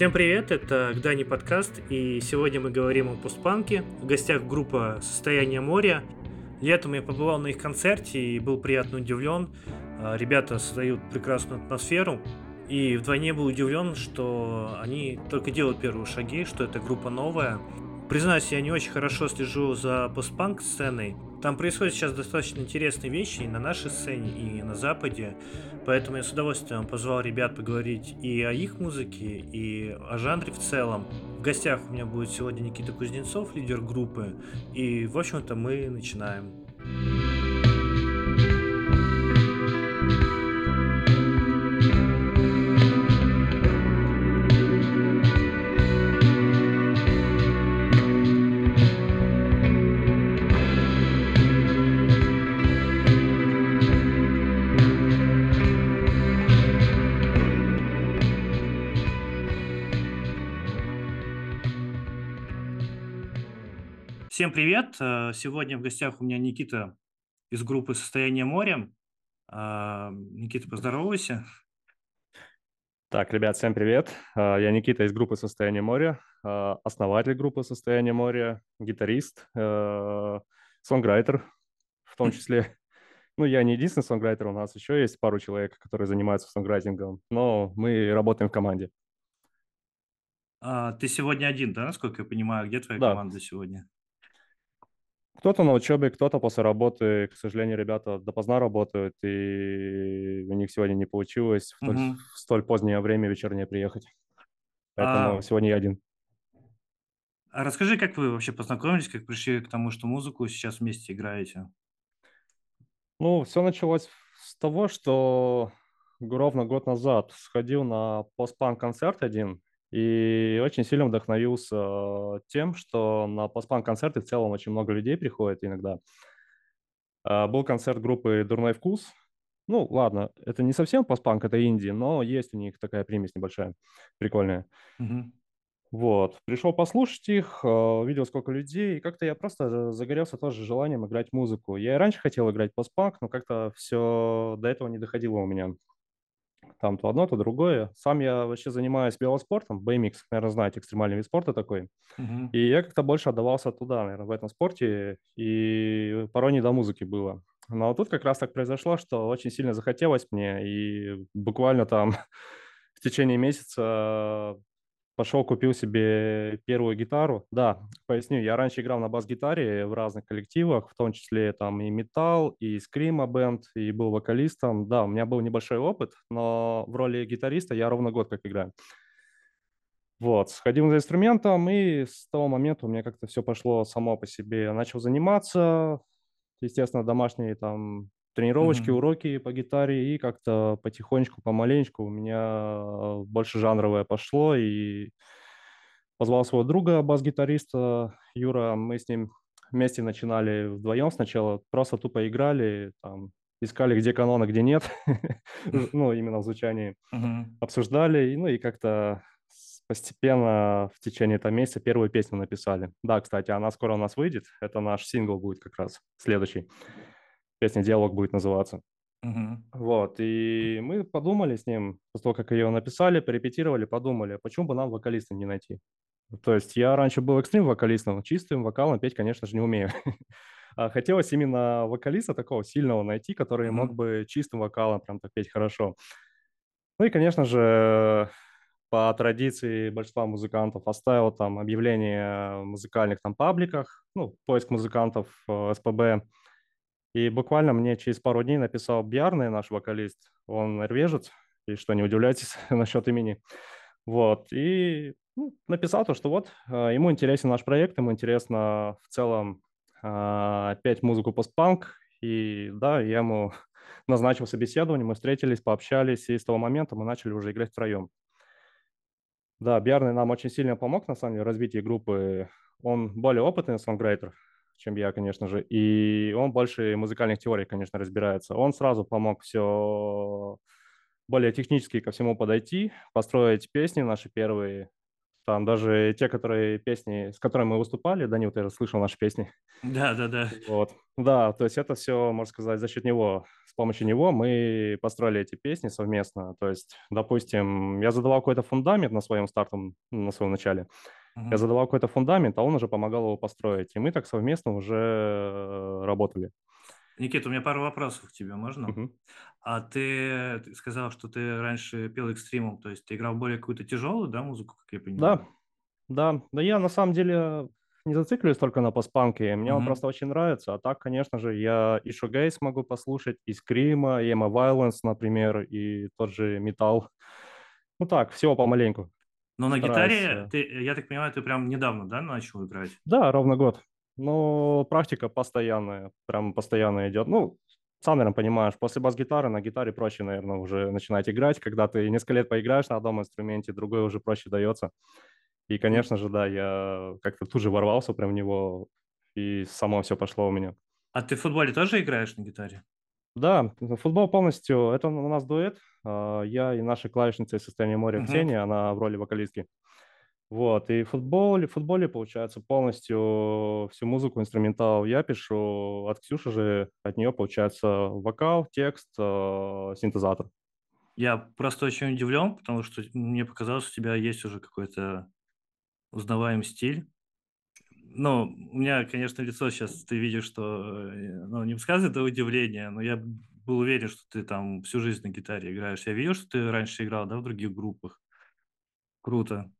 Всем привет, это Гдани подкаст, и сегодня мы говорим о постпанке. В гостях группа «Состояние моря». Летом я побывал на их концерте и был приятно удивлен. А, ребята создают прекрасную атмосферу, и вдвойне был удивлен, что они только делают первые шаги, что эта группа новая. Признаюсь, я не очень хорошо слежу за постпанк сценой. Там происходят сейчас достаточно интересные вещи и на нашей сцене, и на Западе. Поэтому я с удовольствием позвал ребят поговорить и о их музыке, и о жанре в целом. В гостях у меня будет сегодня Никита Кузнецов, лидер группы. И, в общем-то, мы начинаем. Всем привет! Э, сегодня в гостях у меня Никита из группы «Состояние моря». А, Никита, поздоровайся. Так, ребят, всем привет. А, я Никита из группы «Состояние моря», а, основатель группы «Состояние моря», гитарист, э, сонграйтер в том числе. Ну, я не единственный сонграйтер, у нас еще есть пару человек, которые занимаются сонграйтингом, но мы работаем в команде. Ты сегодня один, да, насколько я понимаю? Где твоя да. команда сегодня? Кто-то на учебе, кто-то после работы. К сожалению, ребята допоздна работают, и у них сегодня не получилось в, угу. в столь позднее время вечернее приехать. Поэтому а... сегодня я один. А расскажи, как вы вообще познакомились, как пришли к тому, что музыку сейчас вместе играете? Ну, все началось с того, что ровно год назад сходил на постпанк-концерт один, и очень сильно вдохновился тем, что на постпанк-концерты в целом очень много людей приходит иногда. А, был концерт группы «Дурной вкус». Ну, ладно, это не совсем постпанк, это инди, но есть у них такая примесь небольшая, прикольная. Угу. Вот, пришел послушать их, а, увидел сколько людей, и как-то я просто загорелся тоже желанием играть музыку. Я и раньше хотел играть постпанк, но как-то все до этого не доходило у меня там то одно, то другое. Сам я вообще занимаюсь велоспортом, BMX, наверное, знаете, экстремальный вид спорта такой. Uh-huh. И я как-то больше отдавался туда, наверное, в этом спорте, и порой не до музыки было. Но тут как раз так произошло, что очень сильно захотелось мне, и буквально там в течение месяца пошел, купил себе первую гитару. Да, поясню, я раньше играл на бас-гитаре в разных коллективах, в том числе там и металл, и скрима бенд, и был вокалистом. Да, у меня был небольшой опыт, но в роли гитариста я ровно год как играю. Вот, сходил за инструментом, и с того момента у меня как-то все пошло само по себе. Я начал заниматься, естественно, домашние там тренировочки, mm-hmm. уроки по гитаре, и как-то потихонечку, помаленечку у меня больше жанровое пошло, и позвал своего друга, бас-гитариста Юра, мы с ним вместе начинали вдвоем сначала, просто тупо играли, там, искали, где канон, а где нет, ну, именно в звучании, обсуждали, ну, и как-то постепенно в течение этого месяца первую песню написали. Да, кстати, она скоро у нас выйдет, это наш сингл будет как раз следующий. Песня «Диалог» будет называться. Uh-huh. Вот, и мы подумали с ним, после того, как ее написали, порепетировали, подумали, почему бы нам вокалиста не найти. То есть я раньше был экстрим-вокалистом, чистым вокалом петь, конечно же, не умею. а хотелось именно вокалиста такого сильного найти, который uh-huh. мог бы чистым вокалом прям так петь хорошо. Ну и, конечно же, по традиции большинства музыкантов оставил там объявление в музыкальных там пабликах, ну, поиск музыкантов э, СПБ, и буквально мне через пару дней написал Бьярный, наш вокалист, он норвежец, и что, не удивляйтесь насчет имени. Вот, и ну, написал то, что вот, а, ему интересен наш проект, ему интересно в целом а, опять музыку постпанк, и да, я ему назначил собеседование, мы встретились, пообщались, и с того момента мы начали уже играть втроем. Да, Бьярный нам очень сильно помог, на самом деле, в развитии группы. Он более опытный сонграйтер, чем я, конечно же. И он больше музыкальных теорий, конечно, разбирается. Он сразу помог все более технически ко всему подойти, построить песни наши первые. Там даже те, которые песни, с которыми мы выступали, Данил, ты же слышал наши песни. Да, да, да. Вот. Да, то есть это все, можно сказать, за счет него. С помощью него мы построили эти песни совместно. То есть, допустим, я задавал какой-то фундамент на своем стартом, на своем начале. Я задавал какой-то фундамент, а он уже помогал его построить. И мы так совместно уже э, работали. Никита, у меня пару вопросов к тебе, можно? А ты, ты сказал, что ты раньше пел экстримом, то есть ты играл более какую-то тяжелую, да, музыку, как я понимаю? Да, да. Да я на самом деле не зацикливаюсь только на постпанке. Мне он просто очень нравится. А так, конечно же, я и шугейс могу послушать, и скрима, и эмо вайленс, например, и тот же металл. Ну так, всего помаленьку. Но на Стараюсь, гитаре, ты, я так понимаю, ты прям недавно, да, начал играть? Да, ровно год. Но практика постоянная, прям постоянно идет. Ну, сам, наверное, понимаешь, после бас-гитары на гитаре проще, наверное, уже начинать играть. Когда ты несколько лет поиграешь на одном инструменте, другой уже проще дается. И, конечно же, да, я как-то тут же ворвался прям в него, и само все пошло у меня. А ты в футболе тоже играешь на гитаре? Да, футбол полностью, это у нас дуэт. а, Я и наша клавишница из состояния моря. Ксения, она в роли вокалистки. Вот, и в футболе, в футболе, получается, полностью всю музыку, инструментал я пишу, от Ксюши же, от нее, получается, вокал, текст, э, синтезатор. Я просто очень удивлен, потому что мне показалось, что у тебя есть уже какой-то узнаваемый стиль. Ну, у меня, конечно, лицо сейчас, ты видишь, что ну, не высказывает это удивление, но я был уверен, что ты там всю жизнь на гитаре играешь. Я видел, что ты раньше играл, да, в других группах. Круто.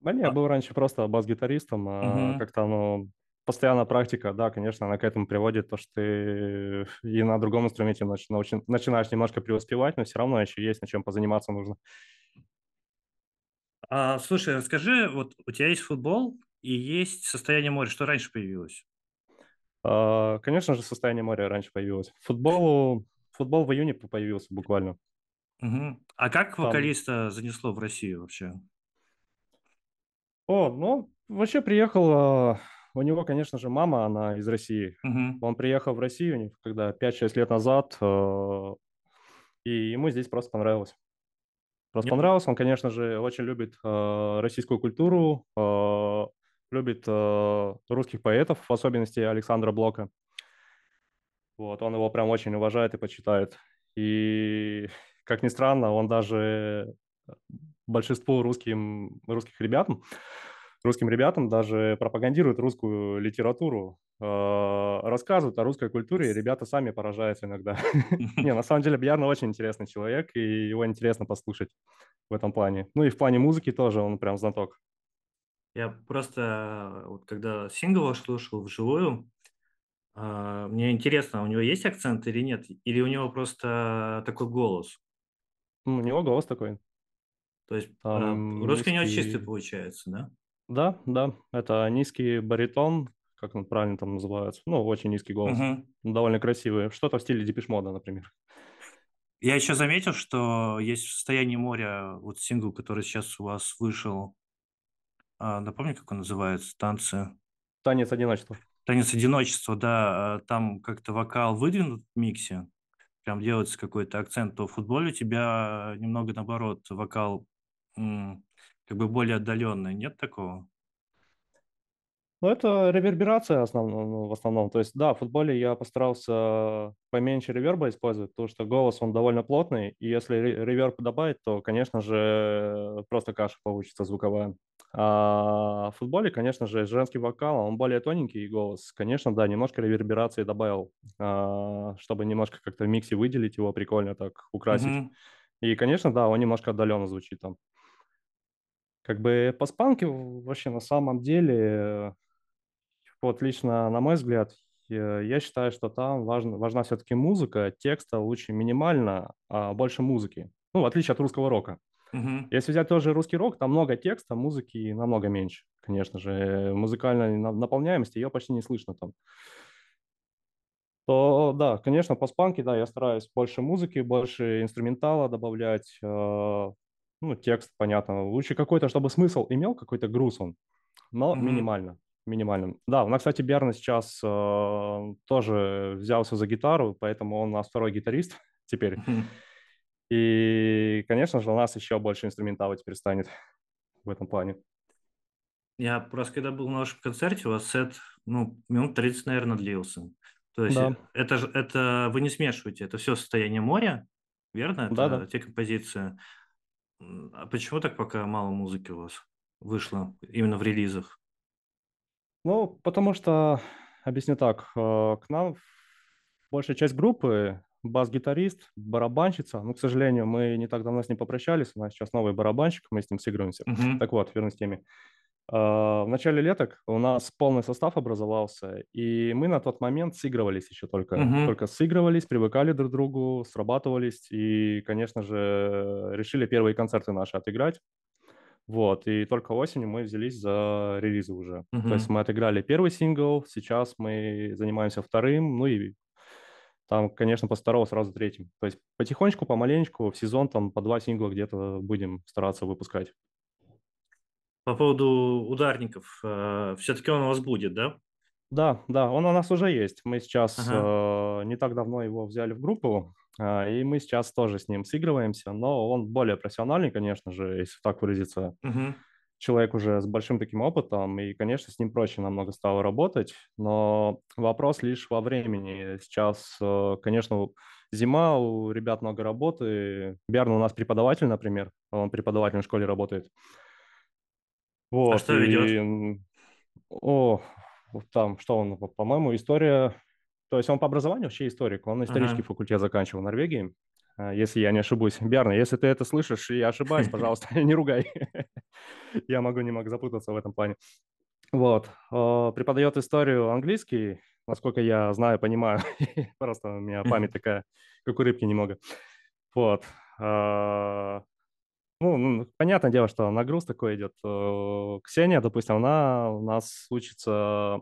Да не, я А- был раньше просто бас-гитаристом, а Мгм. как-то оно, постоянная практика, да, конечно, она к этому приводит, то, что ты и на другом инструменте нач- научи- начинаешь немножко преуспевать, но все равно еще есть на чем позаниматься нужно. А, слушай, расскажи, вот у тебя есть футбол и есть состояние моря. Что раньше появилось? А, Конечно же, состояние моря раньше появилось. Футболу, футбол в июне появился буквально. Мгм. А как Там- вокалиста занесло в Россию вообще? О, ну, вообще приехал, а, у него, конечно же, мама, она из России. Мгм. Он приехал в Россию, когда 5-6 лет назад, э, и ему здесь просто понравилось. Просто Нет. понравилось. Он, конечно же, очень любит э, российскую культуру, любит э, русских поэтов, в особенности Александра Блока. Вот, он его прям очень уважает и почитает. И, как ни странно, он даже большинству русским, русских ребятам, русским ребятам даже пропагандирует русскую литературу, э, рассказывают о русской культуре, и ребята сами поражаются иногда. Не, на самом деле Бьярна очень интересный человек, и его интересно послушать в этом плане. Ну и в плане музыки тоже он прям знаток. Я просто, вот когда сингл слушал вживую, а, мне интересно, у него есть акцент или нет? Или у него просто такой голос? Ну, у него голос такой. То есть а, Там русский у него низкий- чистый получается, да? Да, да, это низкий баритон, как он правильно там называется. Ну, очень низкий голос. Мгм. Довольно красивый. Что-то в стиле Депешмода, например. Я еще заметил, что есть в состоянии моря вот сингл, который сейчас у вас вышел. А, напомни, как он называется? Танцы. Танец одиночества. Танец одиночества, да, а, там как-то вокал выдвинут в миксе, прям делается какой-то акцент, то в футболе у тебя немного наоборот, вокал как бы более отдаленный, нет такого? Ну, это реверберация основно- ну, в основном. То есть, да, в футболе я постарался поменьше реверба использовать, потому что голос, он довольно плотный, и если ре- реверб добавить, то, конечно же, просто каша получится звуковая. А в футболе, конечно же, женский вокал, он более тоненький и голос. Конечно, да, немножко реверберации добавил, а, чтобы немножко как-то в миксе выделить его, прикольно так украсить. Мгм. И, конечно, да, он немножко отдаленно звучит там. Как бы по спанке вообще на самом деле, вот лично на мой взгляд, я я считаю, что там важна, важна все-таки музыка, текста лучше минимально, а больше музыки. Ну, в отличие от русского рока. Мгм. Если взять тоже русский рок, там много текста, музыки намного меньше, конечно же. Э, Музыкальной на- наполняемости ее почти не слышно там. То да, конечно, по спанке, да, я стараюсь больше музыки, больше инструментала добавлять, э, ну, текст, понятно. Лучше какой-то, чтобы смысл имел, какой-то груз он, но Мгм. минимально, минимально. Да, у нас, кстати, Берна сейчас э, тоже взялся за гитару, поэтому он у нас второй гитарист теперь. Мгм. И, конечно же, у нас еще больше инструментала теперь станет. в этом плане. Я просто когда был на вашем концерте, у вас сет, ну, минут 30, наверное, длился. То есть Да, это же, это вы не смешиваете, это все состояние моря, верно? Это те композиции. А почему так пока мало музыки у вас вышло именно в релизах? Ну, потому что, объясню так, э, к нам большая часть группы, бас-гитарист, барабанщица, ну, к сожалению, мы не так давно с ним попрощались, у нас сейчас новый барабанщик, мы с ним сыгрываемся. Мгм. Так вот, вернусь к теме. А, В начале леток у нас полный состав образовался, и мы на тот момент сыгрывались еще только. Мгм. Только сыгрывались, привыкали друг к другу, срабатывались, и, конечно же, решили первые концерты наши отыграть. Вот, и только осенью мы взялись за релизы уже. То есть мы отыграли первый сингл, сейчас мы занимаемся вторым, ну и там, конечно, постарался сразу третьим. То есть потихонечку, помаленечку, в сезон там по два сингла где-то будем стараться выпускать. По поводу ударников, все-таки он у вас будет, да? Да, да, он у нас уже есть. Мы сейчас Ага. э, не так давно его взяли в группу, а, и мы сейчас тоже с ним сыгрываемся, но он более профессиональный, конечно же, если так выразиться. Мгм. Человек уже с большим таким опытом, и, конечно, с ним проще намного стало работать, но вопрос лишь во времени. Сейчас, э, конечно, зима, у ребят много работы. Берн у нас преподаватель, например, он преподавателем в школе работает. А Вот, что ведет? и м, о, там, что он, по- по-моему, история... То есть он по образованию вообще историк, он исторический Ага. факультет заканчивал в Норвегии, а, если я не ошибусь. Берна, если ты это слышишь и я ошибаюсь, пожалуйста, не ругай. Я могу немного запутаться в этом плане. Вот. э, Преподает историю английский, насколько я знаю, понимаю. Просто у меня память такая, как у рыбки немного. Вот. А, ну, понятное дело, что нагруз такой идет. Э, Ксения, допустим, она у нас учится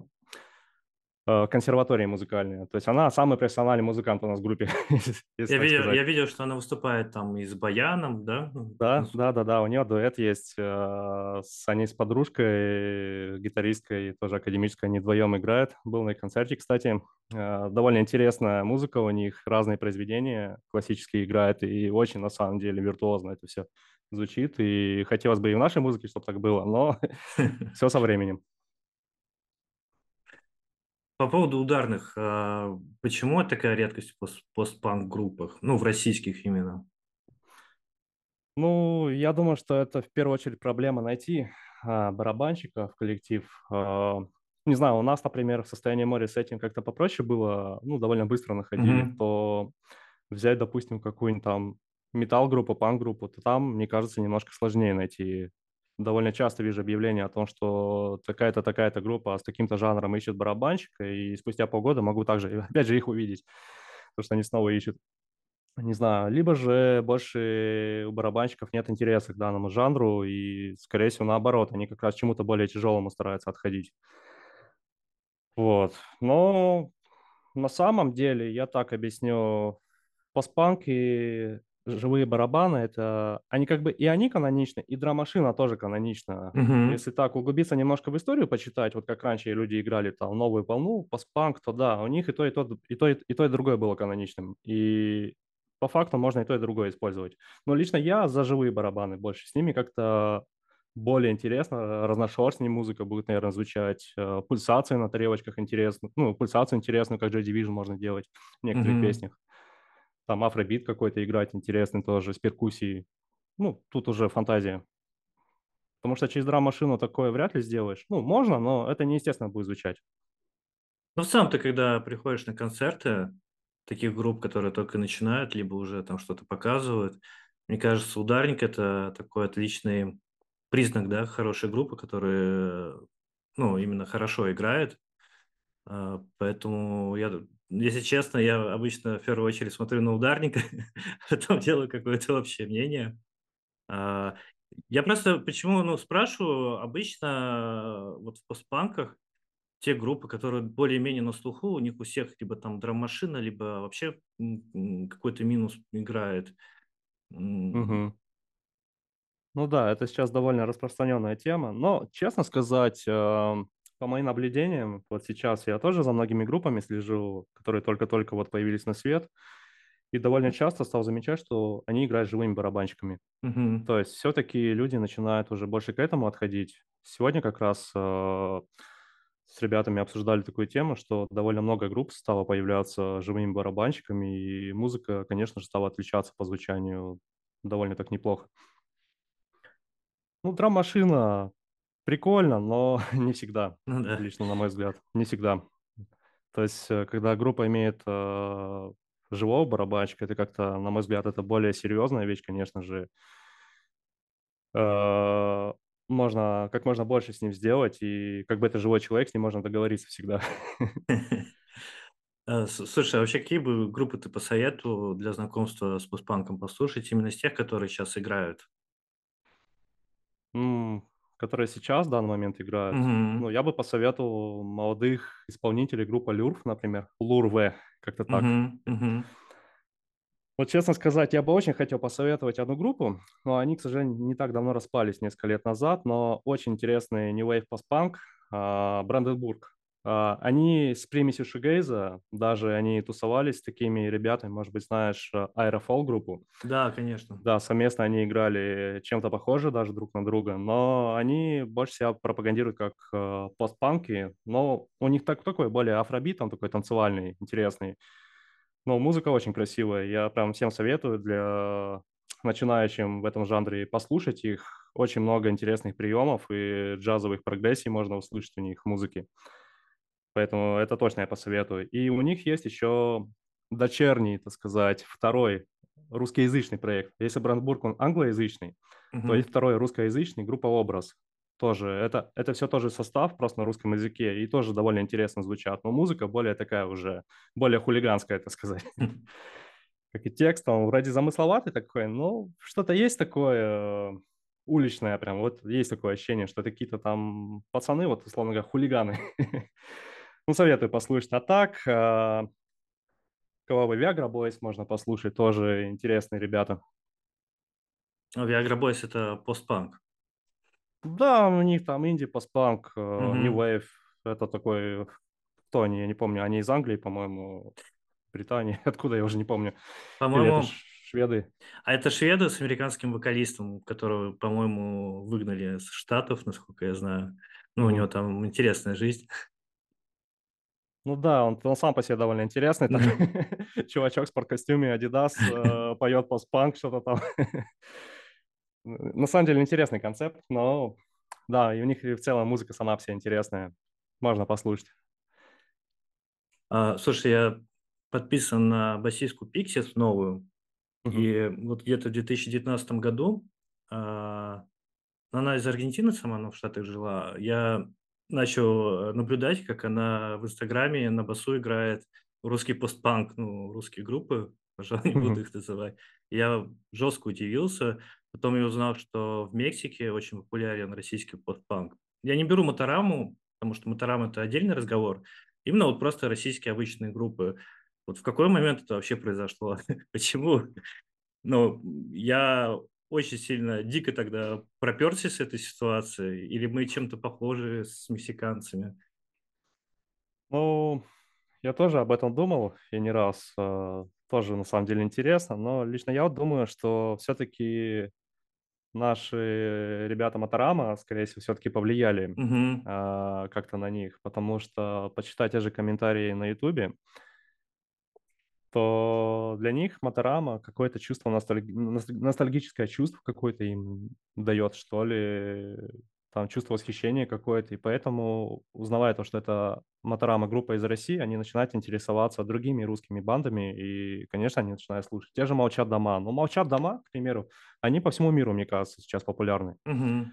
консерватории музыкальной. То есть она самый профессиональный музыкант у нас в группе, Я видел, я видел, что она выступает там и с баяном, да? Ну, Да, да, да, да, у нее дуэт есть. э, С, они с подружкой, гитаристкой, тоже академической, они вдвоем играют. Был на их концерте, кстати. Э, Довольно интересная музыка у них, разные произведения классические играют, и очень, на самом деле, виртуозно это все звучит. И хотелось бы и в нашей музыке, чтобы так было, но все со временем. По поводу ударных, а, почему такая редкость в пост- постпанк группах? Ну, в российских именно. Ну, я думаю, что это в первую очередь проблема найти а, барабанщика в коллектив. А, не знаю, у нас, например, в состоянии моря с этим как-то попроще было, ну, довольно быстро находили, Мгм. то взять, допустим, какую-нибудь там метал-группу, панк-группу, то там, мне кажется, немножко сложнее найти. Довольно часто вижу объявления о том, что такая-то, такая-то группа с таким-то жанром ищет барабанщика, и спустя полгода могу также, опять же, их увидеть, потому что они снова ищут не знаю, либо же больше у барабанщиков нет интереса к данному жанру, и, скорее всего, наоборот, они как раз чему-то более тяжелому стараются отходить. Вот. Но на самом деле, я так объясню, постпанк и живые барабаны, это они как бы и они каноничны, и драм-машина тоже канонична. Мгм. Если так углубиться немножко в историю, почитать, вот как раньше люди играли там новую волну, постпанк, то да, у них и то, и то, и то, и, то, и другое было каноничным. И по факту можно и то, и другое использовать. Но лично я за живые барабаны больше. С ними как-то более интересно, разношерстнее музыка будет, наверное, звучать. Э, Пульсации на тарелочках интересно. Ну, пульсацию интересную, как Joy Division можно делать в некоторых Мгм. песнях. Там афробит какой-то играть интересный тоже, с перкуссией. Ну, тут уже фантазия. Потому что через драм-машину такое вряд ли сделаешь. Ну, можно, но это неестественно будет звучать. Ну, сам ты, когда приходишь на концерты таких групп, которые только начинают, либо уже там что-то показывают, мне кажется, ударник– это такой отличный признак, да, хорошей группы, которая, ну, именно хорошо играет. А, Поэтому я, если честно, я обычно в первую очередь смотрю на ударника, потом делаю какое-то общее мнение. А, Я просто почему, ну, спрашиваю, обычно вот в постпанках те группы, которые более-менее на слуху, у них у всех либо там драм-машина, либо вообще какой-то минус играет. Мгм. Ну да, это сейчас довольно распространенная тема. Но, честно сказать, эм, по моим наблюдениям, вот сейчас я тоже за многими группами слежу, которые только-только вот появились на свет. и довольно часто стал замечать, что они играют живыми барабанщиками. Мгм. То есть все-таки люди начинают уже больше к этому отходить. Сегодня как раз э, с ребятами обсуждали такую тему, что довольно много групп стало появляться живыми барабанщиками, и музыка, конечно же, стала отличаться по звучанию довольно так неплохо. Ну, драм-машина прикольно, но не всегда, Ну да. лично на мой взгляд, не всегда. То есть, э, когда группа имеет э, живого барабанщика, это как-то, на мой взгляд, это более серьезная вещь, конечно же. Э, можно как можно больше с ним сделать, и как бы это живой человек, с ним можно договориться всегда. Э, с слушай, а вообще какие бы группы ты посоветовал для знакомства с постпанком послушать именно из тех, которые сейчас играют? Которые сейчас в данный момент играют. Мгм. Ну, я бы посоветовал молодых исполнителей группа Люрф, например. Лур-В, как-то так. Мгм. Вот честно сказать, я бы очень хотел посоветовать одну группу, но они, к сожалению, не так давно распались, несколько лет назад, но очень интересный New Wave а, Бранденбург. А, Они с примесью шугейза, даже они тусовались с такими ребятами, может быть, знаешь, Aeroфол группу. Да, конечно. Да, совместно они играли чем-то похоже даже друг на друга, но они больше себя пропагандируют как э, постпанки, но у них так, такой более афробит, он такой танцевальный, интересный. Но музыка очень красивая, я прям всем советую для начинающим в этом жанре послушать их. Очень много интересных приемов и джазовых прогрессий можно услышать у них в музыке. Поэтому это точно я посоветую. И у них есть еще дочерний, так сказать, второй русскоязычный проект. Если Брандбург, он англоязычный, то Мгм. есть второй русскоязычный, группа «Образ». Тоже это, это все тоже состав, просто на русском языке, и тоже довольно интересно звучат. Но музыка более такая уже, более хулиганская, так сказать. Как и текст, он вроде замысловатый такой, но что-то есть такое э, уличное прям. Вот есть такое ощущение, что это какие-то там пацаны, вот условно говоря, хулиганы. Ну, советую послушать. А так, э, кого бы Viagra Boys можно послушать, тоже интересные ребята. А Viagra Boys- это постпанк. Да, у них там инди, постпанк, э, New. Wave. Это такой... Кто они? Я не помню. Они из Англии, по-моему, Британии. Откуда, я уже не помню. По-моему, шведы? а это шведы с американским вокалистом, которого, по-моему, выгнали с Штатов, насколько я знаю. Ну, у него там интересная жизнь. Ну да, он, он сам по себе довольно интересный. Так. Мгм. Чувачок в спорткостюме Adidas э, поет постпанк, что-то там. На самом деле интересный концепт, но да, и у них в целом музыка сама вся интересная. Можно послушать. А, слушай, я подписан на басистку Pixies новую, Мгм. и вот где-то в 2019 году, а, она из Аргентины сама, но в Штатах жила. Я начал э, наблюдать, как она в Инстаграме на басу играет русский постпанк, ну, русские группы, пожалуй, не буду их называть. Я жестко удивился. Потом я узнал, что в Мексике очень популярен российский постпанк. Я не беру Мотораму, потому что Моторама– это отдельный разговор. Именно вот просто российские обычные группы. Вот в какой момент это вообще произошло? Почему? Ну, я очень сильно, дико тогда проперся с этой ситуации, или мы чем-то похожи с мексиканцами? Ну, я тоже об этом думал и не раз. э, Тоже на самом деле интересно, но лично я вот думаю, что все-таки наши ребята Моторама, скорее всего, все-таки повлияли а, как-то на них, потому что почитать те же комментарии на Ютубе, то для них Моторама какое-то чувство, ностальги- носталь- ностальгическое чувство какое-то им дает, что ли, там чувство восхищения какое-то, и поэтому, узнавая то, что это Моторама группа из России, они начинают интересоваться другими русскими бандами, и, конечно, они начинают слушать. Те же «Молчат дома». Ну, «Молчат дома», к примеру, они по всему миру, мне кажется, сейчас популярны. Мгм.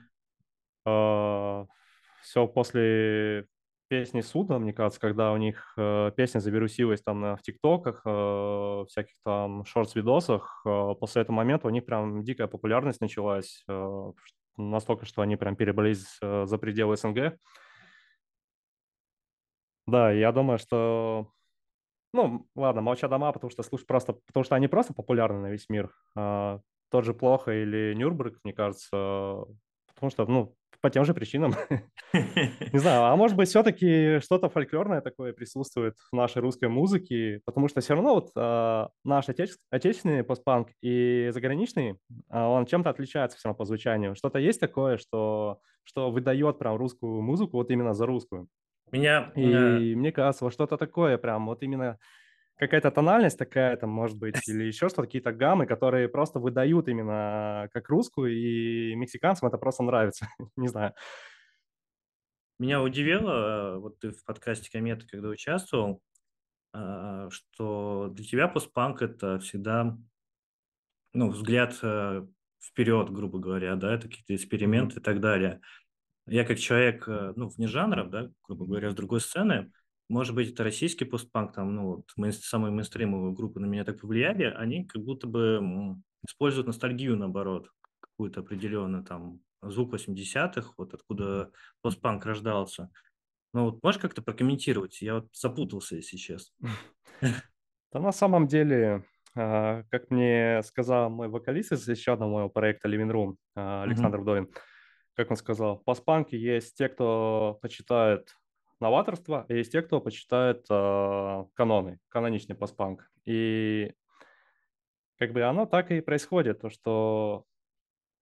Все после песни Суда, мне кажется, когда у них э, песня завирусилась там на, в ТикТоках, э, всяких там шортс-видосах, э, после этого момента у них прям дикая популярность началась, э, настолько, что они прям перебрались э, за пределы СНГ. Да, я думаю, что ну, ладно, «Молча дома», потому что, слушай, просто, потому что они просто популярны на весь мир. А, тот же «Плохо» или «Нюрнберг», мне кажется, потому что, ну, по тем же причинам. Не знаю, а может быть, все-таки что-то фольклорное такое присутствует в нашей русской музыке, потому что все равно вот э, наш отече- отечественный постпанк и заграничный, э, он чем-то отличается все равно по звучанию. Что-то есть такое, что, что выдает прям русскую музыку вот именно за русскую. Меня... И мне кажется, вот что-то такое прям, вот именно какая-то тональность такая там, может быть, или еще что-то, какие-то гаммы, которые просто выдают именно как русскую, и мексиканцам это просто нравится. Не знаю. Меня удивило, вот ты в подкасте Комета, когда участвовал, а, что для тебя постпанк это всегда ну, взгляд э, вперед, грубо говоря, да, это какие-то эксперименты mm-hmm. и так далее. Я как человек, э, ну, вне жанров, да, грубо говоря, с другой сцены, может быть, это российский постпанк, там, ну, вот, мейн, самые мейнстримовые группы на меня так повлияли, они как будто бы используют ностальгию, наоборот, какую-то определенную, там, звук 80-х, вот откуда постпанк рождался. Ну, вот можешь как-то прокомментировать? Я вот запутался, если честно. Да на самом деле, а, как мне сказал мой вокалист из еще одного моего проекта Living Room, а, Александр Вдовин, как он сказал, в постпанке есть те, кто почитает новаторство, и есть те, кто почитает э, каноны, каноничный постпанк. И как бы оно так и происходит, то что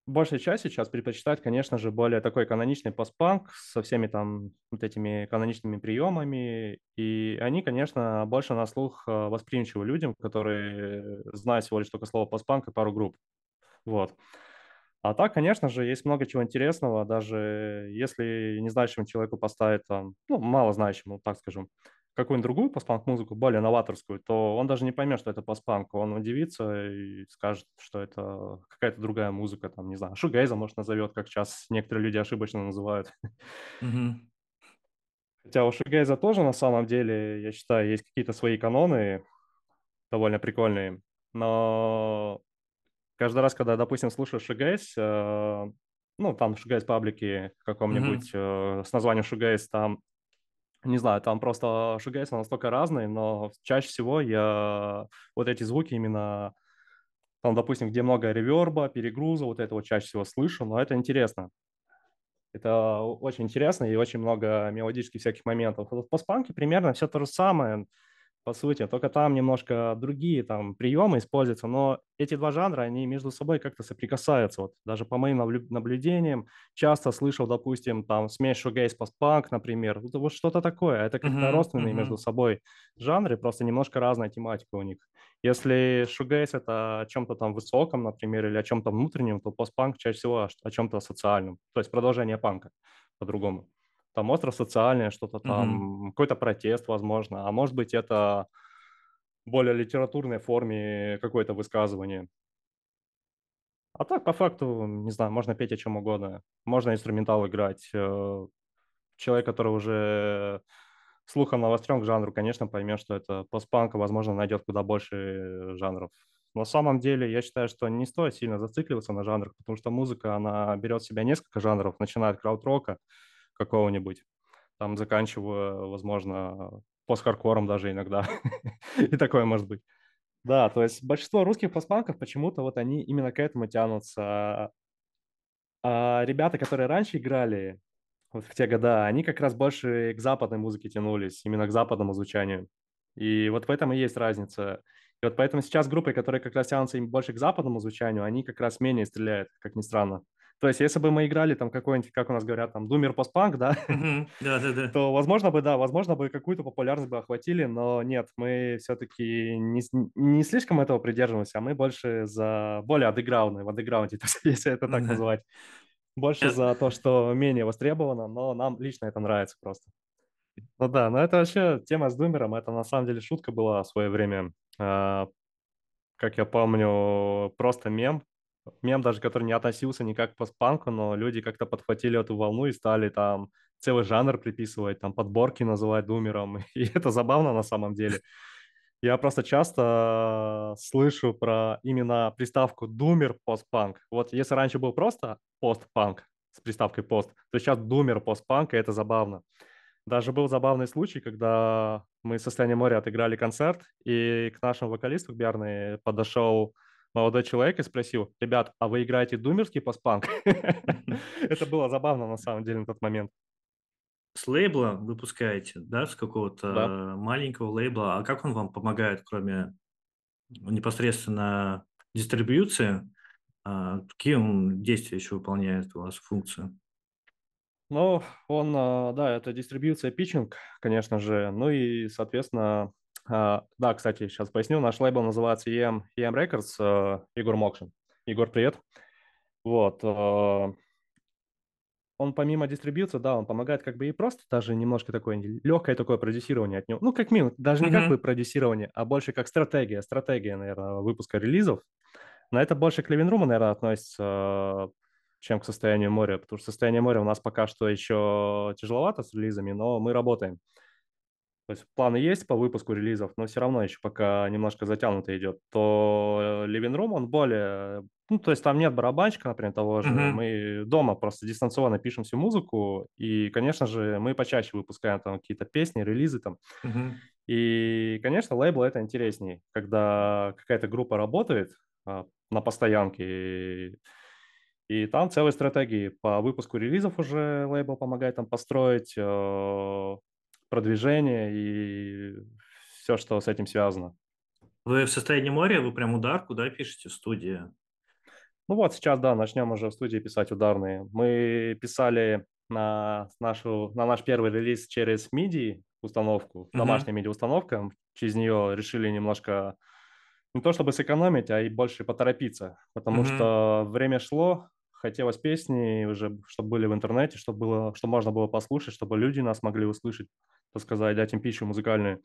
большая часть сейчас предпочитает, конечно же, более такой каноничный постпанк со всеми там вот этими каноничными приемами. И они, конечно, больше на слух э, восприимчивы людям, которые знают всего лишь только слово постпанк и пару групп. Вот. А так, конечно же, есть много чего интересного, даже если не знающему человеку поставить там, ну, мало знающему, так скажем, какую-нибудь другую постпанк-музыку, более новаторскую, то он даже не поймет, что это постпанк. Он удивится и скажет, что это какая-то другая музыка, там, не знаю, шугейза, может, назовет, как сейчас некоторые люди ошибочно называют. Mm-hmm. Хотя у шугейза тоже, на самом деле, я считаю, есть какие-то свои каноны довольно прикольные, но каждый раз, когда, допустим, слушаешь шугейз, э, ну, там в шугейз паблике каком-нибудь mm-hmm. с названием шугейз, там не знаю, там просто шугейс настолько разный, но чаще всего я вот эти звуки именно, там, допустим, где много реверба, перегруза, вот это вот чаще всего слышу, но это интересно. Это очень интересно и очень много мелодических всяких моментов. Вот в постпанке примерно все то же самое по сути, только там немножко другие там приемы используются, но эти два жанра, они между собой как-то соприкасаются. Вот даже по моим наблюдениям часто слышал, допустим, там смесь шугейс постпанк, например, вот, вот что-то такое. Это как-то uh-huh, родственные uh-huh. между собой жанры, просто немножко разная тематика у них. Если шугейс это о чем-то там высоком, например, или о чем-то внутреннем, то постпанк чаще всего о, о чем-то социальном, то есть продолжение панка по-другому там остро-социальное что-то там, mm-hmm. какой-то протест, возможно, а может быть это более литературной форме какое-то высказывание. А так, по факту, не знаю, можно петь о чем угодно. Можно инструментал играть. Э, человек, который уже слухом навострен к жанру, конечно, поймет, что это постпанк, возможно, найдет куда больше жанров. На самом деле, я считаю, что не стоит сильно зацикливаться на жанрах, потому что музыка, она берет в себя несколько жанров, начиная от крауд-рока, какого-нибудь, там заканчивая, возможно, пост-хардкором даже иногда. И такое может быть. Да, то есть большинство русских постпанков почему-то вот они именно к этому тянутся. А ребята, которые раньше играли вот в те года, они как раз больше к западной музыке тянулись, именно к западному звучанию. И вот в этом и есть разница. И вот поэтому сейчас группы, которые как раз тянутся больше к западному звучанию, они как раз менее стреляют, как ни странно. То есть, если бы мы играли там какой-нибудь, как у нас говорят, там, думер постпанк, да, да, да, да, то, возможно бы, да, возможно бы какую-то популярность бы охватили, но нет, мы все-таки не, не слишком этого придерживаемся, а мы больше за более андеграундные, в андеграунде, если это так называть. Больше за то, что менее востребовано, но нам лично это нравится просто. Ну да, но это вообще тема с думером, это на самом деле шутка была в свое время. А, как я помню, просто мем мем даже, который не относился никак к постпанку, но люди как-то подхватили эту волну и стали там целый жанр приписывать, там подборки называть думером, и это забавно на самом деле. Я просто часто слышу про именно приставку думер постпанк. Вот если раньше был просто постпанк с приставкой пост, то сейчас думер постпанк, и это забавно. Даже был забавный случай, когда мы в состоянии моря отыграли концерт, и к нашему вокалисту, к Бярной, подошел молодой человек и спросил, ребят, а вы играете думерский постпанк? Это было забавно на самом деле на тот момент. С лейбла выпускаете, да, с какого-то Да. маленького лейбла. А как он вам помогает, кроме непосредственно дистрибьюции? А, какие он действия еще выполняет у вас функции? Ну, он, а, да, это дистрибьюция питчинг, конечно же. Ну и, соответственно, да, кстати, сейчас поясню. Наш лейбл называется EM, EM Records, а, Егор Мокшин. Егор, привет. Вот. а, Он помимо дистрибьюции, да, он помогает как бы и просто даже немножко такое легкое такое продюсирование от него. Ну, как минимум, даже не как Мгм. бы продюсирование, а больше как стратегия. Стратегия, наверное, выпуска релизов. Но это больше к Living Room, наверное, относится, чем к состоянию моря, потому что состояние моря у нас пока что еще тяжеловато с релизами, но мы работаем. То есть планы есть по выпуску релизов, но все равно еще пока немножко затянуто идет. То э, Living Room, он более... Ну, то есть там нет барабанщика, например, того же. Мгм. Мы дома просто дистанционно пишем всю музыку, и, конечно же, мы почаще выпускаем там какие-то песни, релизы там. Мгм. И, конечно, лейбл это интересней, когда какая-то группа работает а, на постоянке, и, и там целые стратегии по выпуску релизов уже лейбл помогает там построить, э, продвижение и все, что с этим связано. Вы в состоянии моря, вы прям ударку, да, пишете в студии? Ну вот сейчас, да, начнем уже в студии писать ударные. Мы писали на нашу, на наш первый релиз через MIDI установку, домашняя MIDI установка. Через нее решили немножко не то чтобы сэкономить, а и больше поторопиться, потому Мгм. что время шло, хотелось песни уже, чтобы были в интернете, чтобы было, чтобы можно было послушать, чтобы люди нас могли услышать, так сказать, дать им пищу музыкальную.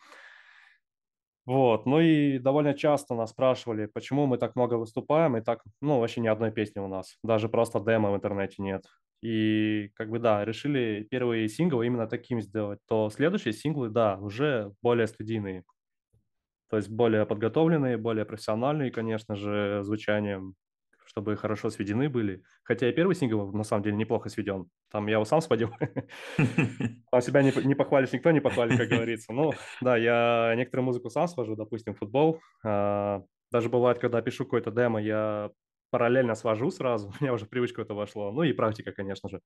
Вот, ну и довольно часто нас спрашивали, почему мы так много выступаем, и так, ну, вообще ни одной песни у нас, даже просто демо в интернете нет. И как бы, да, решили первые синглы именно таким сделать, то следующие синглы, да, уже более студийные, то есть более подготовленные, более профессиональные, конечно же, звучанием, чтобы хорошо сведены были. Хотя и первый сингл, на самом деле, неплохо сведен. Там я его сам сводил. Там себя не, не похвалишь, никто не похвалит, как говорится. Ну, да, я некоторую музыку сам свожу, допустим, футбол. А, Даже бывает, когда пишу какой-то демо, я параллельно свожу сразу, у меня уже привычка это вошло. Ну и практика, конечно же.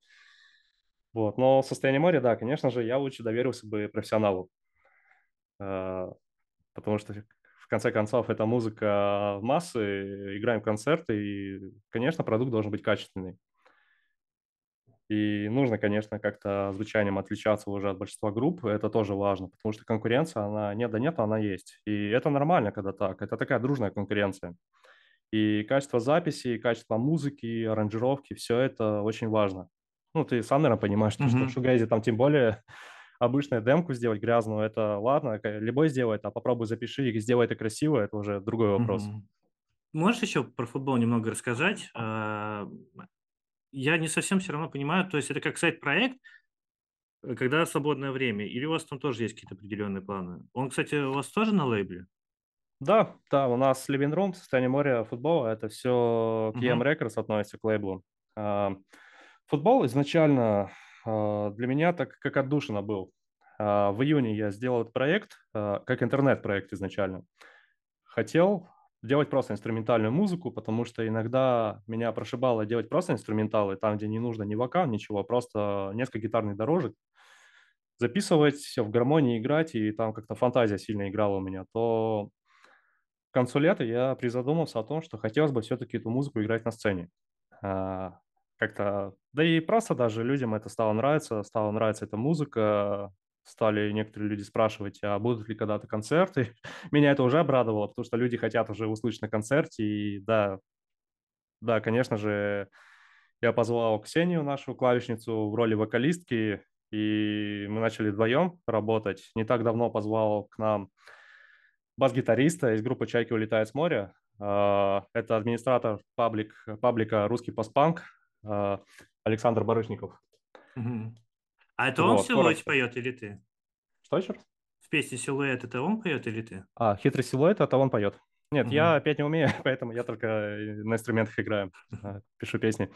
Вот. Но состояние моря, да, конечно же, я лучше доверился бы профессионалу. А, потому что конце концов это музыка массы, играем концерты, и, конечно, продукт должен быть качественный. И нужно, конечно, как-то звучанием отличаться уже от большинства групп, это тоже важно, потому что конкуренция, она нет да нет, она есть. И это нормально, когда так, это такая дружная конкуренция. И качество записи, и качество музыки, аранжировки, все это очень важно. Ну, ты сам, наверное, понимаешь, что, что в Мгм. шугейзе там тем более обычную демку сделать грязную, это ладно, любой сделает, а попробуй запиши и сделай это красиво, это уже другой вопрос. Можешь еще про футбол немного рассказать? А, Я не совсем все равно понимаю, то есть это как сайт-проект, э, когда свободное время, или у вас там тоже есть какие-то определенные планы? Он, кстати, у вас тоже на лейбле? Да, да, у нас Living Room, состояние моря, футбол, это все к EM. Records относится, к лейблу. А, Футбол изначально для меня так как отдушина был. А, В июне я сделал этот проект, а, как интернет-проект изначально. Хотел делать просто инструментальную музыку, потому что иногда меня прошибало делать просто инструменталы, там, где не нужно ни вокал, ничего, просто несколько гитарных дорожек, записывать, все в гармонии играть, и там как-то фантазия сильно играла у меня, то к концу лета я призадумался о том, что хотелось бы все-таки эту музыку играть на сцене. Как-то, да и просто даже людям это стало нравиться, стала нравиться эта музыка, стали некоторые люди спрашивать, а будут ли когда-то концерты. Меня это уже обрадовало, потому что люди хотят уже услышать на концерте, и да, да, конечно же, я позвал Ксению, нашу клавишницу, в роли вокалистки, и мы начали вдвоем работать. Не так давно позвал к нам бас-гитариста из группы «Чайки улетают с моря». А, Это администратор паблик, паблика «Русский постпанк» Александр Барышников. А это он Вот, коротко. поет или ты? Что еще? раз? В песне «Силуэт» это он поет или ты? А, «Хитрый силуэт» — это он поет. Нет, я петь не умею, поэтому я только на инструментах играю, а, пишу песни.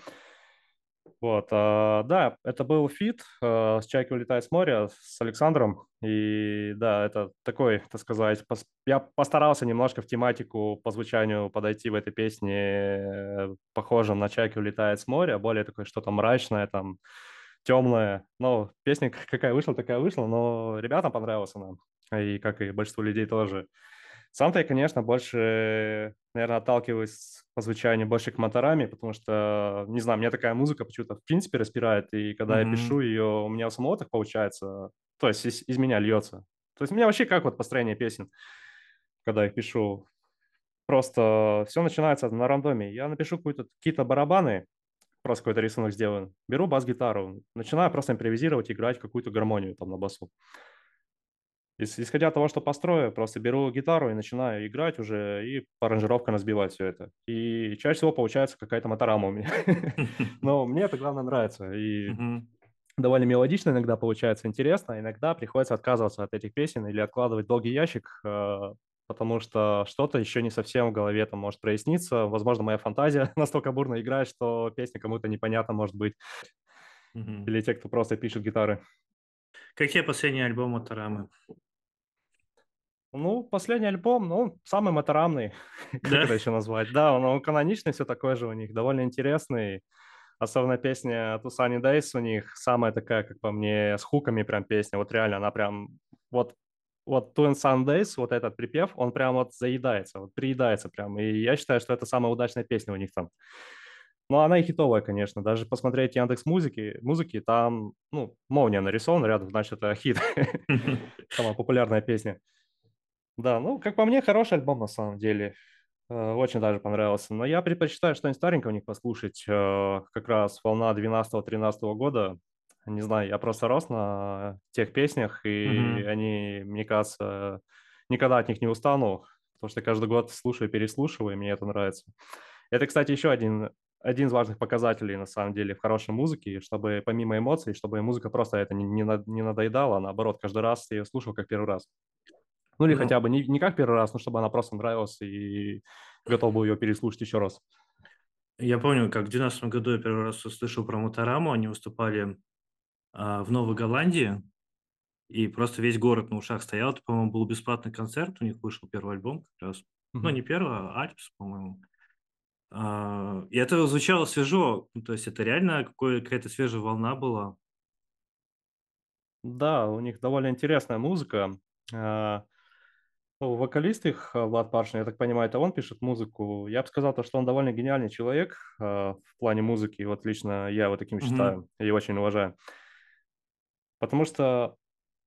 Вот, а, да, это был фит а, с «Чайки улетает с моря» с Александром. И да, это такой, так сказать, пос... я постарался немножко в тематику по звучанию подойти в этой песне э, похожим на «Чайки улетает с моря», более такое что-то мрачное, там, темное. Ну, песня какая вышла, такая вышла, но ребятам понравилась она. И как и большинству людей тоже. Сам-то я, конечно, больше, наверное, отталкиваюсь по звучанию больше к моторами, потому что, не знаю, мне такая музыка почему-то в принципе распирает, и когда mm-hmm. я пишу ее, у меня у самого так получается, то есть из, из меня льется. То есть у меня вообще как вот построение песен, когда я пишу, просто все начинается на рандоме. Я напишу какие-то барабаны, просто какой-то рисунок сделаю, беру бас-гитару, начинаю просто импровизировать, играть какую-то гармонию там на басу. Исходя от того, что построю, просто беру гитару и начинаю играть уже, и по аранжировкам разбивать все это. И чаще всего получается какая-то моторама у меня. Но мне это главное нравится. И довольно мелодично иногда получается интересно, иногда приходится отказываться от этих песен или откладывать долгий ящик, э, потому что что-то еще не совсем в голове там может проясниться. Возможно, моя фантазия настолько бурно играет, что песня кому-то непонятна может быть. Или те, кто просто пишет гитары. Какие последние альбомы Тарамы? Ну, последний альбом, ну, самый моторамный, как да? это еще назвать. Да, он, он каноничный, все такое же у них, довольно интересный. Особенно песня от Усани Days у них самая такая, как по мне, с хуками прям песня. Вот реально, она прям, вот, вот Twin Sundays, вот этот припев, он прям вот заедается, вот приедается прям. И я считаю, что это самая удачная песня у них там. Ну, она и хитовая, конечно. Даже посмотреть Яндекс музыки, музыки там, ну, молния нарисована рядом, значит, это хит. Самая популярная песня. Да, ну, как по мне, хороший альбом на самом деле. Э, очень даже понравился. Но я предпочитаю что-нибудь старенькое у них послушать. Э, как раз волна 12-13 года. Не знаю, я просто рос на тех песнях, и mm-hmm. они, мне кажется, никогда от них не устану, потому что каждый год слушаю, переслушиваю, и мне это нравится. Это, кстати, еще один один из важных показателей, на самом деле, в хорошей музыке, чтобы помимо эмоций, чтобы музыка просто это не, не, надоедала, а наоборот, каждый раз я ее слушал как первый раз. Ну или ну, хотя бы не, не как первый раз, но чтобы она просто нравилась и готов был ее переслушать еще раз. Я помню, как в 2012 году я первый раз услышал про Мотораму, они выступали а, в Новой Голландии, и просто весь город на ушах стоял. Это, по-моему, был бесплатный концерт, у них вышел первый альбом как раз. Mm-hmm. Ну, не первый, а Альпс, по-моему. А, и это звучало свежо, ну, то есть это реально какая-то свежая волна была. Да, у них довольно интересная музыка. А, ну, вокалист их, а, Влад Паршин, я так понимаю, это он пишет музыку. Я бы сказал, то, что он довольно гениальный человек в плане музыки. Вот лично я его таким mm-hmm. считаю и очень уважаю. Потому что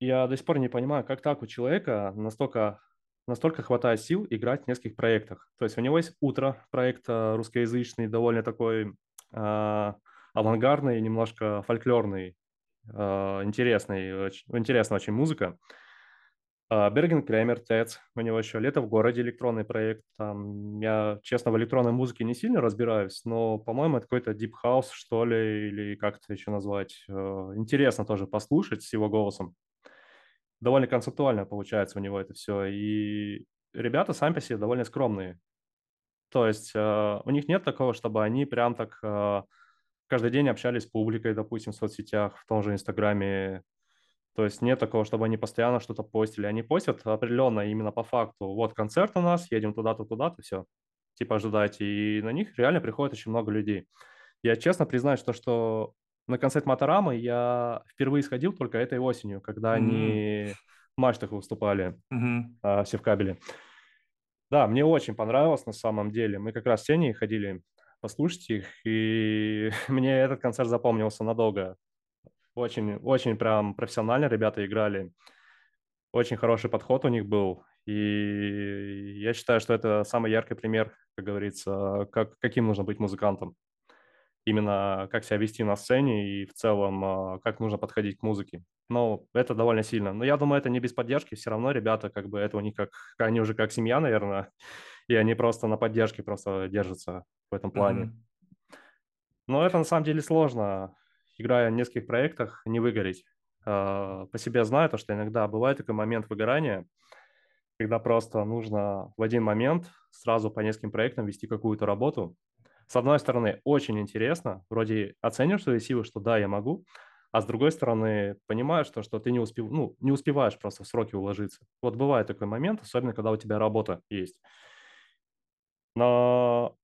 я до сих пор не понимаю, как так у человека настолько настолько хватает сил играть в нескольких проектах. То есть у него есть «Утро», проект русскоязычный, довольно такой э, авангардный, немножко фольклорный, э, интересный, интересная очень музыка. Берген Кремер, ТЭЦ, у него еще «Лето в городе» электронный проект. Там, я, честно, в электронной музыке не сильно разбираюсь, но, по-моему, это какой-то deep house, что ли, или как это еще назвать. Э, интересно тоже послушать с его голосом довольно концептуально получается у него это все. И ребята сами по себе довольно скромные. То есть э, у них нет такого, чтобы они прям так э, каждый день общались с публикой, допустим, в соцсетях, в том же Инстаграме. То есть нет такого, чтобы они постоянно что-то постили. Они постят определенно именно по факту. Вот концерт у нас, едем туда-то, туда-то, все. Типа ожидайте. И на них реально приходит очень много людей. Я честно признаюсь, что, что на концерт Моторамы я впервые сходил только этой осенью, когда mm-hmm. они в мачтах выступали, mm-hmm. а, все в кабеле. Да, мне очень понравилось на самом деле. Мы как раз с Сеней ходили послушать их, и мне этот концерт запомнился надолго. Очень, очень прям профессионально ребята играли. Очень хороший подход у них был. И я считаю, что это самый яркий пример, как говорится, как, каким нужно быть музыкантом именно как себя вести на сцене и в целом а, как нужно подходить к музыке. Но это довольно сильно. Но я думаю, это не без поддержки. Все равно ребята, как бы, это у них как, они уже как семья, наверное, и они просто на поддержке просто держатся в этом плане. Mm-hmm. Но это на самом деле сложно, играя в нескольких проектах, не выгореть. А, по себе знаю то, что иногда бывает такой момент выгорания, когда просто нужно в один момент сразу по нескольким проектам вести какую-то работу, с одной стороны, очень интересно, вроде оценишь свои силы, что да, я могу, а с другой стороны, понимаешь, что, что ты не, успев, ну, не успеваешь просто в сроки уложиться. Вот бывает такой момент, особенно когда у тебя работа есть. Но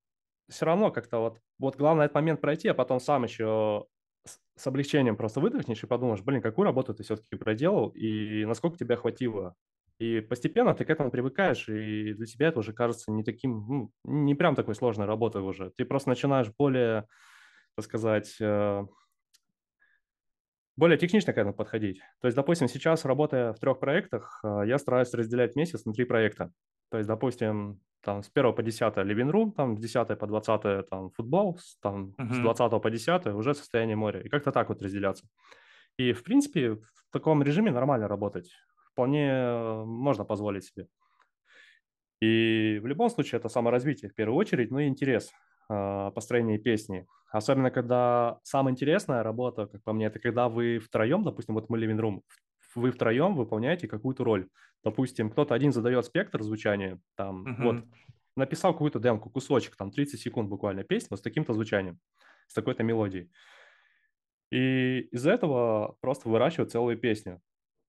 все равно как-то вот, вот главное этот момент пройти, а потом сам еще с, облегчением просто выдохнешь и подумаешь, блин, какую работу ты все-таки проделал и насколько тебя хватило. И постепенно ты к этому привыкаешь, и для тебя это уже кажется не таким, ну, не прям такой сложной работой уже. Ты просто начинаешь более, так сказать, э, более технично к этому подходить. То есть, допустим, сейчас, работая в трех проектах, э, я стараюсь разделять месяц на три проекта. То есть, допустим, там с 1 по 10 living room, там с 10 по 20 там футбол, там uh-huh. с 20 по 10 уже состояние моря. И как-то так вот разделяться. И, в принципе, в таком режиме нормально работать. Вполне э, можно позволить себе. И в любом случае это саморазвитие в первую очередь, ну и интерес э, построения песни. Особенно, когда самая интересная работа, как по мне, это когда вы втроем, допустим, вот мы Living Room, вы втроем выполняете какую-то роль. Допустим, кто-то один задает спектр звучания, там, uh-huh. вот, написал какую-то демку, кусочек, там, 30 секунд буквально песни, вот с таким-то звучанием, с такой-то мелодией. И из этого просто выращивают целую песню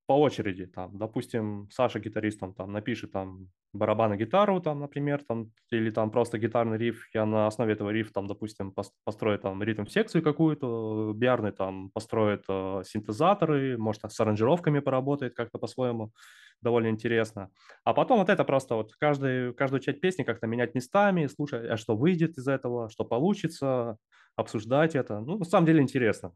по очереди, там, допустим, Саша гитарист, он там напишет там барабаны, гитару, там, например, там, или там просто гитарный риф, я на основе этого рифа, там, допустим, построю там ритм-секцию какую-то, биарный там построит э, синтезаторы, может, с аранжировками поработает как-то по-своему, довольно интересно. А потом вот это просто вот каждый, каждую часть песни как-то менять местами, слушать, а что выйдет из этого, что получится, обсуждать это. Ну, на самом деле интересно.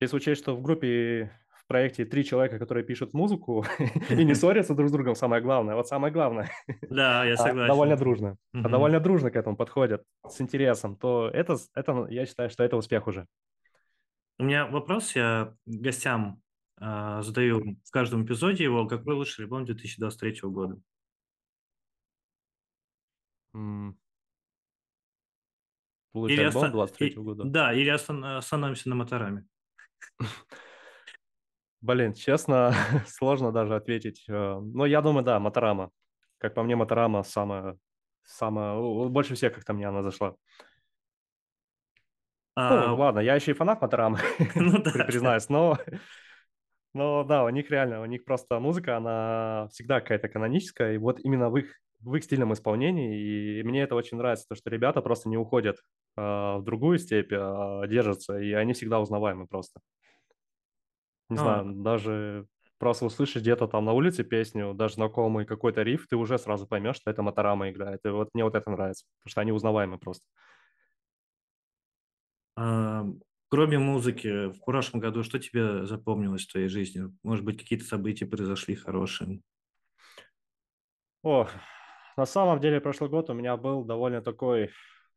Если учесть, что в группе в проекте три человека, которые пишут музыку и не ссорятся друг с другом, самое главное. Вот самое главное. Да, я а согласен. Довольно дружно. А довольно дружно к этому подходят, с интересом, то это, это, я считаю, что это успех уже. У меня вопрос, я гостям э, задаю в каждом эпизоде его, какой лучший альбом 2023 года? Лучший или альбом 2023 года? Да, или остановимся на Мотораме. Блин, честно, сложно даже ответить. Э, но я думаю, да, Моторама. Как по мне, Моторама самая, самая... Больше всех как-то мне она зашла. А... Ну, ладно, я еще и фанат Моторамы, ну, да, признаюсь, но... Но да, у них реально, у них просто музыка, она всегда какая-то каноническая, и вот именно в их, в их стильном исполнении, и мне это очень нравится, то, что ребята просто не уходят э, в другую степь, а держатся, и они всегда узнаваемы просто. Не а. знаю, даже просто услышишь где-то там на улице песню, даже знакомый какой-то риф, ты уже сразу поймешь, что это Моторама играет. И вот мне вот это нравится, потому что они узнаваемы просто. А, кроме музыки, в прошлом году что тебе запомнилось в твоей жизни? Может быть, какие-то события произошли хорошие? О, на самом деле прошлый год у меня был довольно такой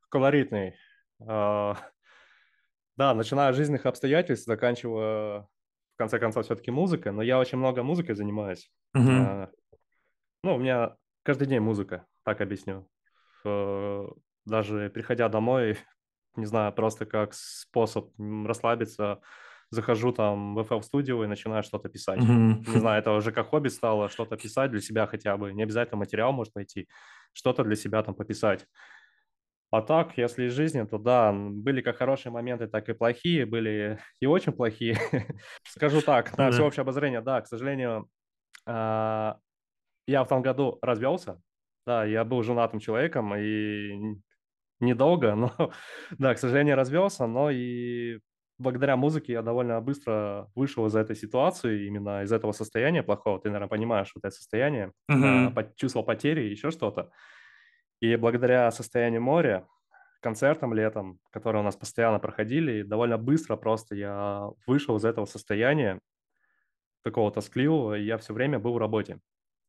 колоритный. А, да, начиная с жизненных обстоятельств, заканчивая в конце концов, все-таки музыка, но я очень много музыкой занимаюсь. Uh-huh. Ну, у меня каждый день музыка, так объясню. Даже приходя домой, не знаю, просто как способ расслабиться, захожу там в FL Studio и начинаю что-то писать. Mm-hmm. Не знаю, это уже как хобби стало, что-то писать для себя хотя бы. Не обязательно материал может найти, что-то для себя там пописать. А так, если из жизни, то да, были как хорошие моменты, так и плохие, были и очень плохие. Скажу так, на всеобщее обозрение, да, к сожалению, а, я в том году развелся, да, я был женатым человеком и недолго, но, да, к сожалению, развелся, но и благодаря музыке я довольно быстро вышел из этой ситуации, именно из этого состояния плохого. Ты, наверное, понимаешь вот это состояние, uh-huh. чувство потери, еще что-то. И благодаря состоянию моря, концертам летом, которые у нас постоянно проходили, довольно быстро просто я вышел из этого состояния такого тоскливого, и я все время был в работе.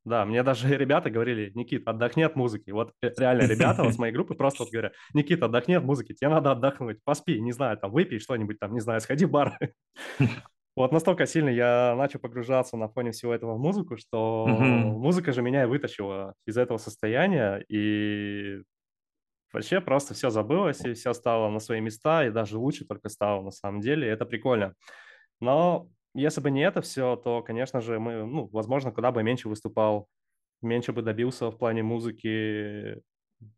Да, мне даже ребята говорили, Никит, отдохни от музыки. Вот э, реально ребята вот с моей группы просто вот говорят, Никит, отдохни от музыки, тебе надо отдохнуть, поспи, не знаю, там, выпей что-нибудь там, не знаю, сходи в бар. Вот настолько сильно я начал погружаться на фоне всего этого в музыку, что mm-hmm. музыка же меня и вытащила из этого состояния, и вообще просто все забылось, и все стало на свои места, и даже лучше только стало на самом деле, и это прикольно. Но если бы не это все, то, конечно же, мы, ну, возможно, куда бы меньше выступал, меньше бы добился в плане музыки,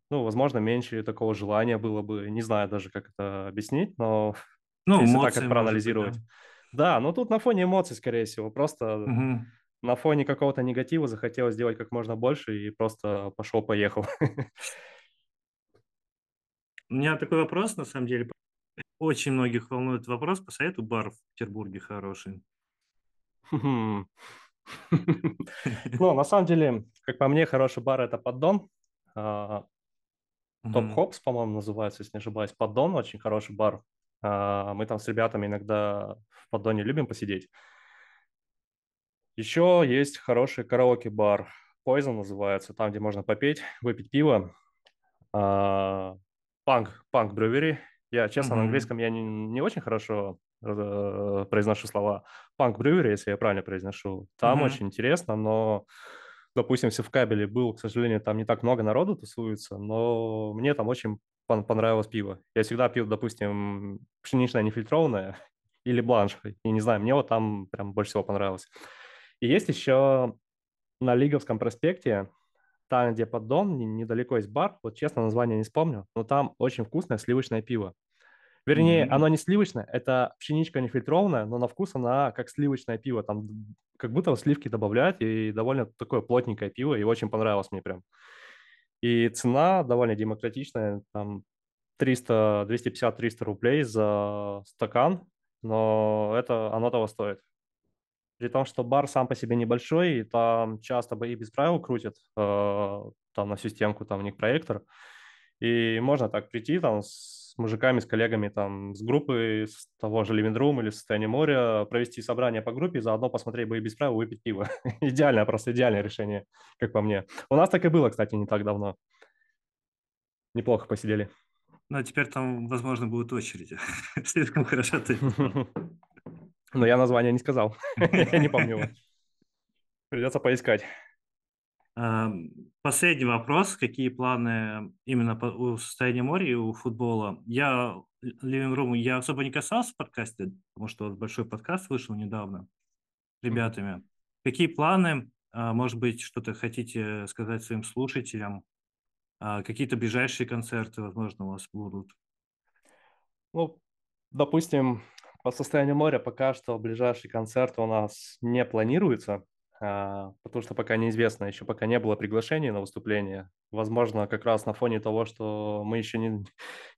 ну, возможно, меньше такого желания было бы. Не знаю даже, как это объяснить, но Ну, если так это может быть, да. Да, но тут на фоне эмоций, скорее всего. Просто Мгм. на фоне какого-то негатива захотелось сделать как можно больше и просто пошел-поехал. У меня такой вопрос, на самом деле. Очень многих волнует вопрос, посоветуй бар в Петербурге хороший. Хм. Ну, на самом деле, как по мне, хороший бар – это поддон. А, Топ. Хопс, по-моему, называется, если не ошибаюсь. Поддон, очень хороший бар. А, Мы там с ребятами иногда в поддоне любим посидеть. Еще есть хороший караоке-бар. Poison называется, там, где можно попеть, выпить пиво. А, Панк, панк брювери. Я, честно, на Мгм. английском я не, не очень хорошо э, произношу слова. Панк брювери, если я правильно произношу. Там Мгм. очень интересно, но, допустим, если в кабеле был, к сожалению, там не так много народу тусуется, но мне там очень понравилось пиво. Я всегда пил, допустим, пшеничное нефильтрованное или бланш. И не знаю, мне вот там прям больше всего понравилось. И есть еще на Лиговском проспекте там, где поддон, не- недалеко есть бар, вот честно название не вспомню, но там очень вкусное сливочное пиво. Вернее, М. оно не сливочное, это пшеничка нефильтрованная, но на вкус она как сливочное пиво, там как будто сливки добавляют, и довольно такое плотненькое пиво, и очень понравилось мне прям. И цена довольно демократичная, там 300, 250-300 рублей за стакан, но это оно того стоит. При том, что бар сам по себе небольшой, и там часто бои без правил крутят, э, там на всю стенку, там у них проектор. И можно так прийти там с мужиками, с коллегами там с группы, с того же Living Room или Состояние моря, провести собрание по группе, заодно посмотреть бои без правил, выпить пиво. Идеальное, просто идеальное решение, как по мне. У нас так и было, кстати, не так давно. Неплохо посидели. Ну, а теперь там, возможно, будут очереди. Слишком хорошо ты. Но я название не сказал. Я не помню его. Придется поискать. Ам, Последний вопрос. Какие планы именно по у состояния моря и у футбола? Я Living Room я особо не касался в подкасте, потому что большой подкаст вышел недавно с ребятами. Какие планы? А, Может быть, что-то хотите сказать своим слушателям? А, Какие-то ближайшие концерты, возможно, у вас будут? Ну, допустим, по состоянию моря пока что ближайший концерт у нас не планируется, а, потому что пока неизвестно, еще пока не было приглашения на выступление. Возможно, как раз на фоне того, что мы еще не,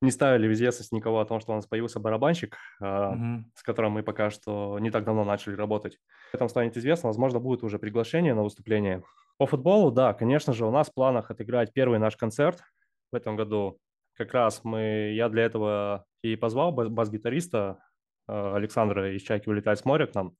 не ставили в известность никого о том, что у нас появился барабанщик, а, Мгм. с которым мы пока что не так давно начали работать. Этом станет известно, возможно, будет уже приглашение на выступление. По футболу, да, конечно же, у нас в планах отыграть первый наш концерт в этом году как раз мы, я для этого и позвал бас- бас-гитариста э, Александра из «Чайки вылетает с моря» к нам.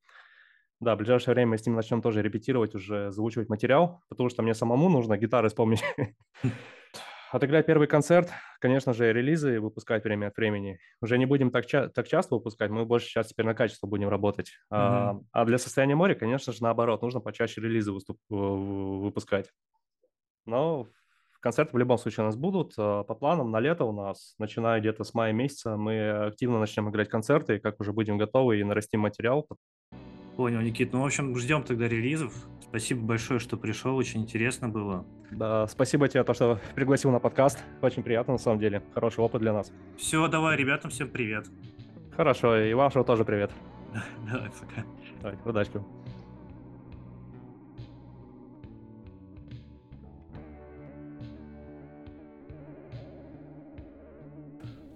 Да, в ближайшее время мы с ним начнем тоже репетировать, уже заучивать материал, потому что мне самому нужно гитары вспомнить. Отыграть первый концерт, конечно же, релизы выпускать время от времени. Уже не будем так, ча- так часто выпускать, мы больше сейчас теперь на качество будем работать. А, Мгм. а для состояния моря, конечно же, наоборот, нужно почаще релизы выступ- в- выпускать. Но концерты в любом случае у нас будут. Э, По планам на лето у нас, начиная где-то с мая месяца, мы активно начнем играть концерты, и как уже будем готовы и нарастим материал. Понял, Никит. Ну, в общем, ждем тогда релизов. Спасибо большое, что пришел. Очень интересно было. Да, спасибо тебе, то, что пригласил на подкаст. Очень приятно, на самом деле. Хороший опыт для нас. Все, давай, ребятам всем привет. Хорошо, и вашего тоже привет. Давай, пока. Давай, удачи.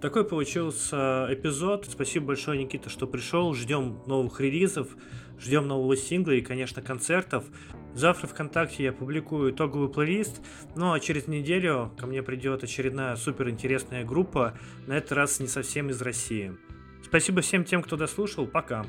Такой получился эпизод. Спасибо большое, Никита, что пришел. Ждем новых релизов, ждем нового сингла и, конечно, концертов. Завтра ВКонтакте я публикую итоговый плейлист, ну а через неделю ко мне придет очередная супер интересная группа, на этот раз не совсем из России. Спасибо всем тем, кто дослушал. Пока.